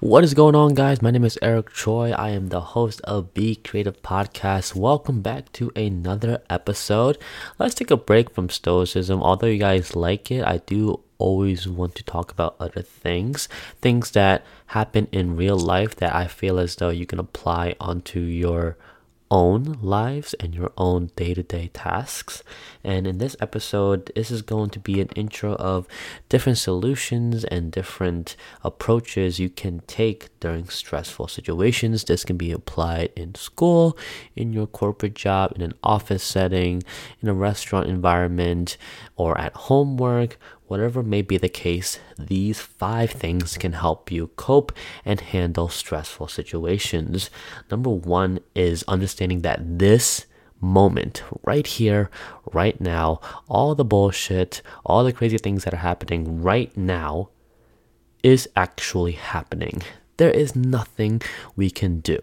What is going on, guys? My name is Eric Choi. I am the host of Be Creative Podcast. Welcome back to another episode. Let's take a break from Stoicism. Although you guys like it, I do always want to talk about other things, things that happen in real life that I feel as though you can apply onto your own lives and your own day to day tasks. And in this episode, this is going to be an intro of different solutions and different approaches you can take during stressful situations. This can be applied in school, in your corporate job, in an office setting, in a restaurant environment, or at homework, Whatever may be the case, these five things can help you cope and handle stressful situations. Number one is understanding that this moment, right here, right now, all the bullshit, all the crazy things that are happening right now is actually happening. There is nothing we can do.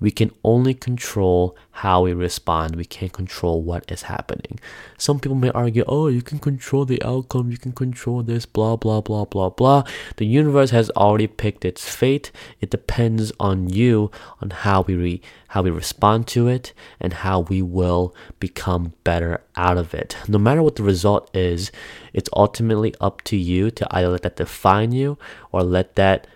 We can only control how we respond. We can't control what is happening. Some people may argue, oh, you can control the outcome, you can control this, blah, blah, blah, blah, blah. The universe has already picked its fate. It depends on you, on how we, re- how we respond to it, and how we will become better out of it. No matter what the result is, it's ultimately up to you to either let that define you or let that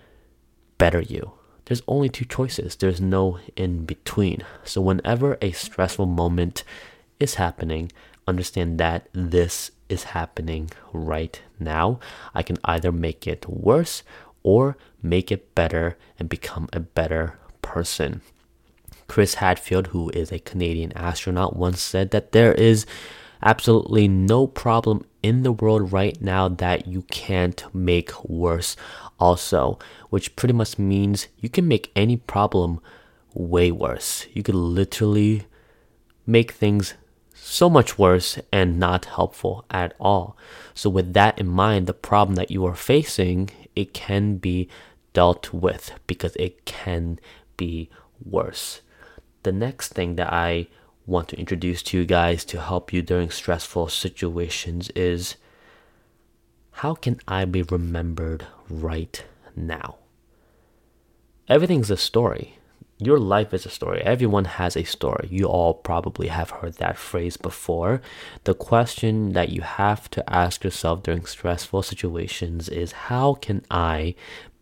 better you there's only two choices. There's no in between. So whenever a stressful moment is happening, understand that this is happening right now. I can either make it worse or make it better and become a better person. Chris Hadfield, who is a Canadian astronaut, once said that there is absolutely no problem in the world right now that you can't make worse also, which pretty much means you can make any problem way worse. You could literally make things so much worse and not helpful at all. So with that in mind, the problem that you are facing, it can be dealt with because it can be worse. The next thing that I want to introduce to you guys to help you during stressful situations is how can I be remembered right now? Everything's a story. Your life is a story. Everyone has a story. You all probably have heard that phrase before. The question that you have to ask yourself during stressful situations is how can I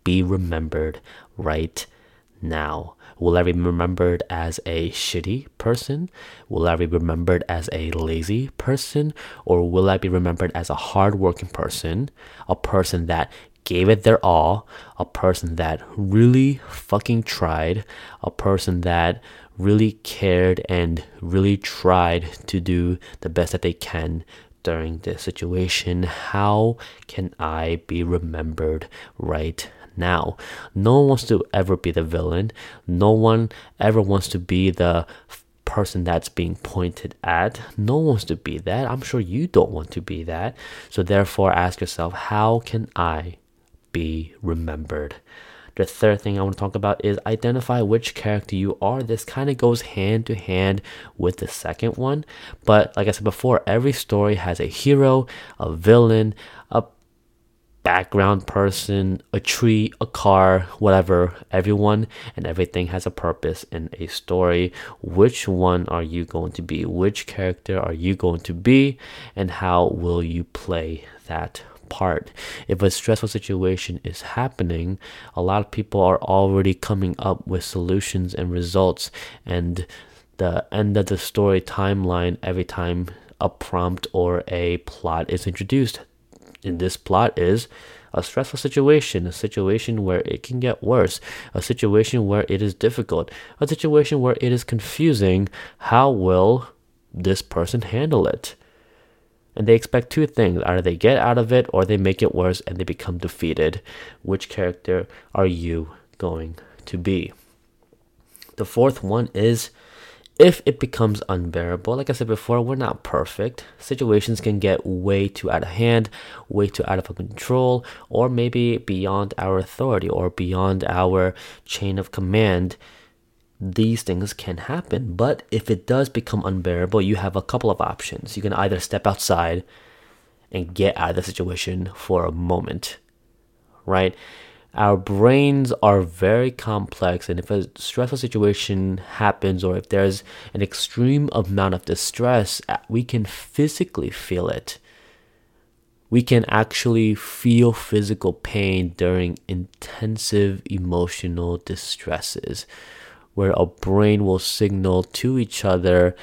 be remembered right now? Will I be remembered as a shitty person? Will I be remembered as a lazy person? Or will I be remembered as a hardworking person? A person that gave it their all? A person that really fucking tried? A person that really cared and really tried to do the best that they can during this situation? How can I be remembered right now. No one wants to ever be the villain. No one ever wants to be the person that's being pointed at. No one wants to be that. I'm sure you don't want to be that. So therefore ask yourself, how can I be remembered? The third thing I want to talk about is identify which character you are. This kind of goes hand to hand with the second one. But like I said before, every story has a hero, a villain, a background person, a tree, a car, whatever. Everyone and everything has a purpose in a story. Which one are you going to be? Which character are you going to be? And how will you play that part? If a stressful situation is happening, a lot of people are already coming up with solutions and results. And the end of the story timeline every time a prompt or a plot is introduced in this plot is a stressful situation, a situation where it can get worse, a situation where it is difficult, a situation where it is confusing. How will this person handle it? And they expect two things either they get out of it or they make it worse and they become defeated. Which character are you going to be? The fourth one is if it becomes unbearable, like I said before, we're not perfect. Situations can get way too out of hand, way too out of control, or maybe beyond our authority or beyond our chain of command. These things can happen, but if it does become unbearable, you have a couple of options. You can either step outside and get out of the situation for a moment, right? Our brains are very complex and if a stressful situation happens or if there's an extreme amount of distress uh, we can physically feel it we can actually feel physical pain during intensive emotional distresses where our brain will signal to each other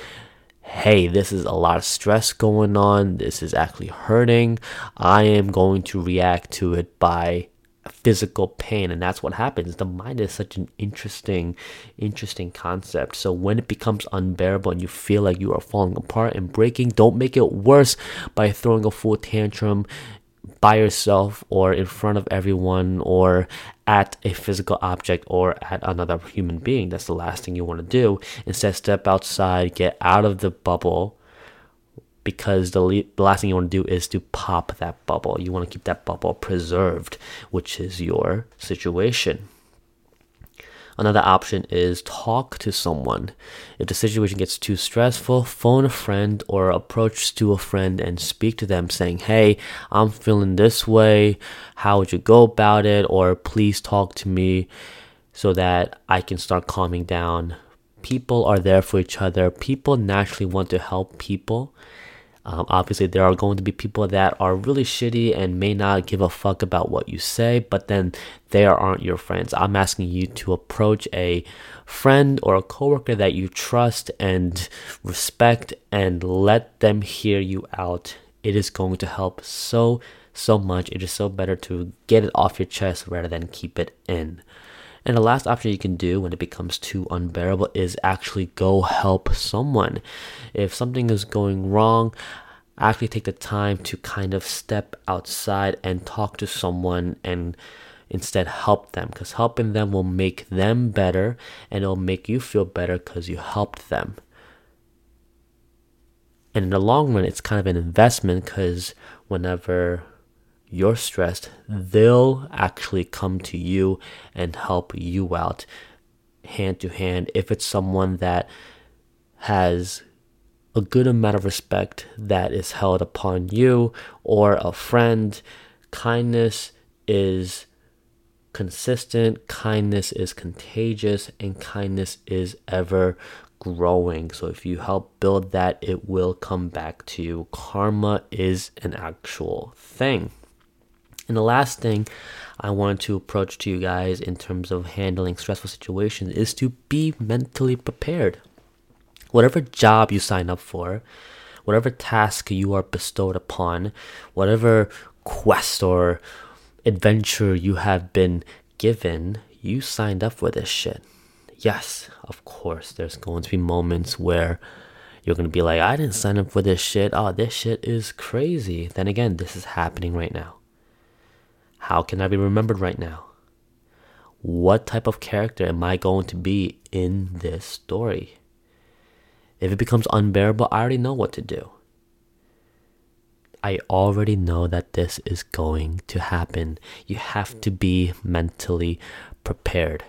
hey, this is a lot of stress going on. This is actually hurting. I am going to react to it by physical pain and that's what happens. The mind is such an interesting interesting concept. So when it becomes unbearable and you feel like you are falling apart and breaking don't make it worse by throwing a full tantrum by yourself or in front of everyone or at a physical object or at another human being. That's the last thing you want to do. Instead step outside get out of the bubble because the, le- the last thing you want to do is to pop that bubble. You want to keep that bubble preserved, which is your situation. Another option is talk to someone. If the situation gets too stressful, phone a friend or approach to a friend and speak to them saying, Hey, I'm feeling this way. How would you go about it? Or please talk to me so that I can start calming down. People are there for each other. People naturally want to help people. Um, obviously, there are going to be people that are really shitty and may not give a fuck about what you say, but then they aren't your friends. I'm asking you to approach a friend or a coworker that you trust and respect and let them hear you out. It is going to help so, so much. It is so better to get it off your chest rather than keep it in. And the last option you can do when it becomes too unbearable is actually go help someone. If something is going wrong, actually take the time to kind of step outside and talk to someone and instead help them because helping them will make them better and it'll make you feel better because you helped them. And in the long run, it's kind of an investment because whenever you're stressed, they'll actually come to you and help you out hand to hand if it's someone that has a good amount of respect that is held upon you or a friend. Kindness is consistent, kindness is contagious, and kindness is ever growing. So if you help build that, it will come back to you. Karma is an actual thing. And the last thing I want to approach to you guys in terms of handling stressful situations is to be mentally prepared whatever job you sign up for, whatever task you are bestowed upon, whatever quest or adventure you have been given, you signed up for this shit. Yes, of course, there's going to be moments where you're going to be like, I didn't sign up for this shit. Oh, this shit is crazy. Then again, this is happening right now. How can I be remembered right now? What type of character am I going to be in this story? If it becomes unbearable, I already know what to do. I already know that this is going to happen. You have to be mentally prepared.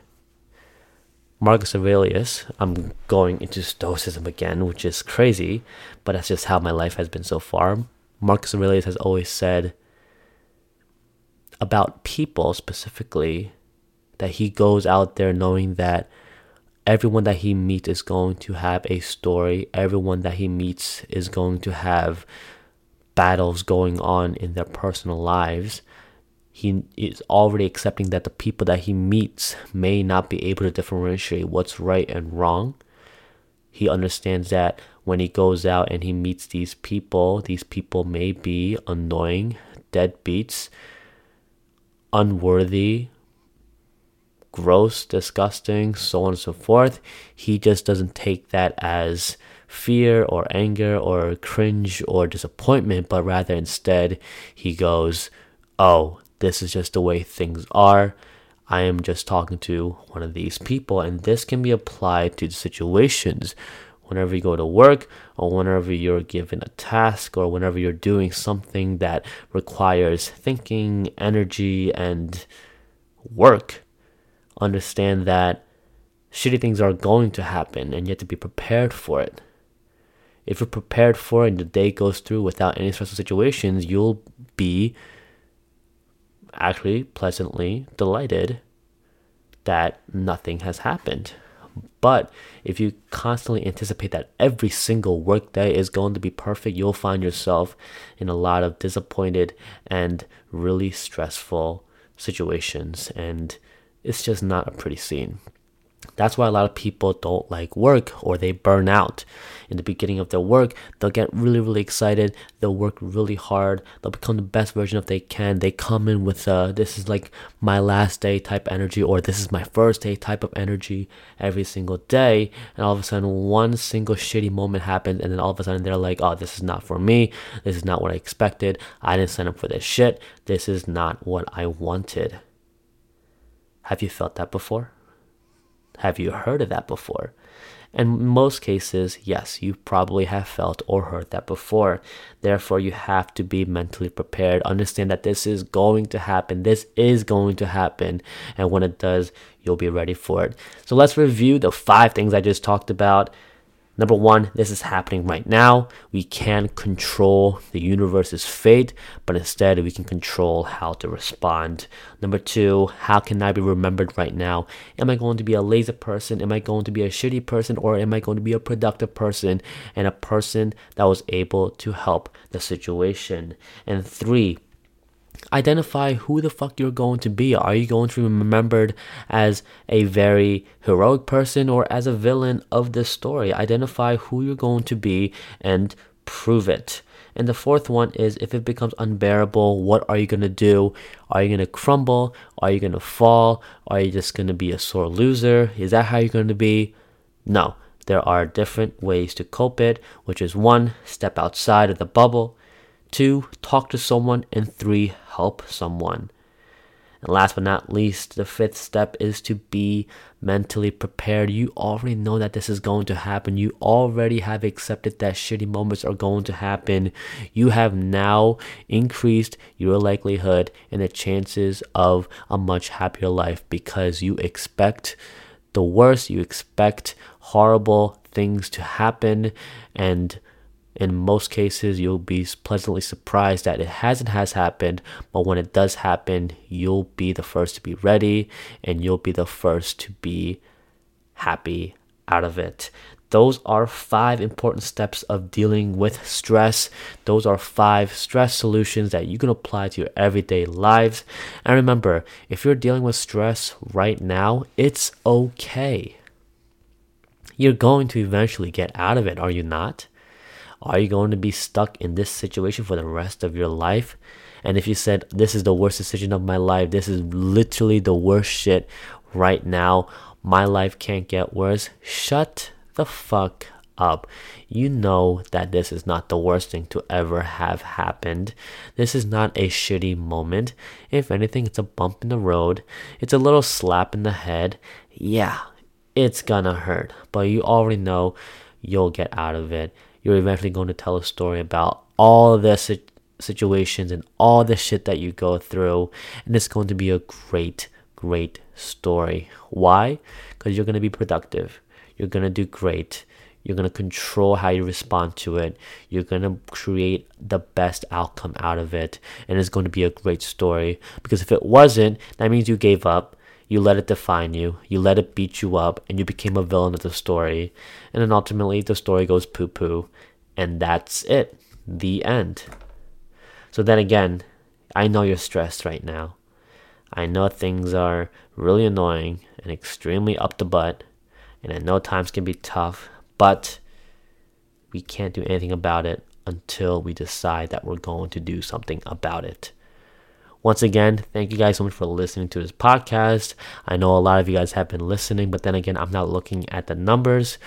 Marcus Aurelius, I'm going into Stoicism again, which is crazy, but that's just how my life has been so far. Marcus Aurelius has always said about people specifically that he goes out there knowing that everyone that he meets is going to have a story. Everyone that he meets is going to have battles going on in their personal lives. He is already accepting that the people that he meets may not be able to differentiate what's right and wrong. He understands that when he goes out and he meets these people, these people may be annoying, deadbeats, unworthy, gross, disgusting, so on and so forth. He just doesn't take that as fear or anger or cringe or disappointment, but rather instead he goes, Oh, this is just the way things are. I am just talking to one of these people, and this can be applied to situations whenever you go to work or whenever you're given a task or whenever you're doing something that requires thinking, energy, and work understand that shitty things are going to happen and you have to be prepared for it. If you're prepared for it and the day goes through without any stressful situations, you'll be actually pleasantly delighted that nothing has happened. But if you constantly anticipate that every single workday is going to be perfect, you'll find yourself in a lot of disappointed and really stressful situations. And it's just not a pretty scene. That's why a lot of people don't like work or they burn out. In the beginning of their work, they'll get really, really excited. They'll work really hard. They'll become the best version of they can. They come in with uh, this is like my last day type energy or this is my first day type of energy every single day. And all of a sudden, one single shitty moment happens, and then all of a sudden they're like, "Oh, this is not for me. This is not what I expected. I didn't sign up for this shit. This is not what I wanted." Have you felt that before? Have you heard of that before? In most cases, yes, you probably have felt or heard that before. Therefore, you have to be mentally prepared. Understand that this is going to happen. This is going to happen. And when it does, you'll be ready for it. So let's review the five things I just talked about Number one, this is happening right now. We can't control the universe's fate, but instead we can control how to respond. Number two, how can I be remembered right now? Am I going to be a lazy person? Am I going to be a shitty person? Or am I going to be a productive person and a person that was able to help the situation? And three, identify who the fuck you're going to be. Are you going to be remembered as a very heroic person or as a villain of this story? Identify who you're going to be and prove it. And the fourth one is if it becomes unbearable, what are you going to do? Are you going to crumble? Are you going to fall? Are you just going to be a sore loser? Is that how you're going to be? No. There are different ways to cope it, which is one, step outside of the bubble. Two, talk to someone. And three, help someone. And last but not least, the fifth step is to be mentally prepared. You already know that this is going to happen. You already have accepted that shitty moments are going to happen. You have now increased your likelihood and the chances of a much happier life because you expect the worst, you expect horrible things to happen, and in most cases, you'll be pleasantly surprised that it hasn't has happened, but when it does happen, you'll be the first to be ready and you'll be the first to be happy out of it. Those are five important steps of dealing with stress. Those are five stress solutions that you can apply to your everyday lives. And remember, if you're dealing with stress right now, it's okay. You're going to eventually get out of it, are you not? Are you going to be stuck in this situation for the rest of your life? And if you said, This is the worst decision of my life, this is literally the worst shit right now, my life can't get worse, shut the fuck up. You know that this is not the worst thing to ever have happened. This is not a shitty moment. If anything, it's a bump in the road, it's a little slap in the head. Yeah, it's gonna hurt, but you already know you'll get out of it you're eventually going to tell a story about all the situations and all the shit that you go through. And it's going to be a great, great story. Why? Because you're going to be productive. You're going to do great. You're going to control how you respond to it. You're going to create the best outcome out of it. And it's going to be a great story. Because if it wasn't, that means you gave up you let it define you, you let it beat you up, and you became a villain of the story. And then ultimately, the story goes poo poo, and that's it. The end. So then again, I know you're stressed right now. I know things are really annoying and extremely up the butt, and I know times can be tough, but we can't do anything about it until we decide that we're going to do something about it. Once again, thank you guys so much for listening to this podcast. I know a lot of you guys have been listening, but then again, I'm not looking at the numbers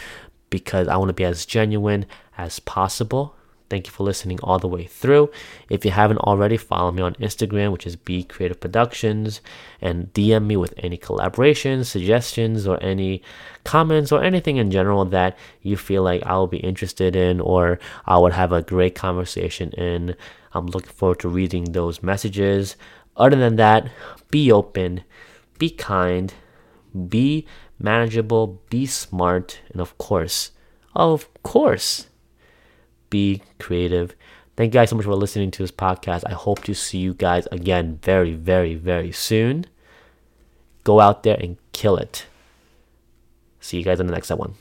because I want to be as genuine as possible. Thank you for listening all the way through. If you haven't already, follow me on Instagram, which is B Creative Productions, and DM me with any collaborations, suggestions, or any comments or anything in general that you feel like I will be interested in or I would have a great conversation in. I'm looking forward to reading those messages. Other than that, be open, be kind, be manageable, be smart, and of course, of course, be creative. Thank you guys so much for listening to this podcast. I hope to see you guys again very, very, very soon. Go out there and kill it. See you guys in the next one.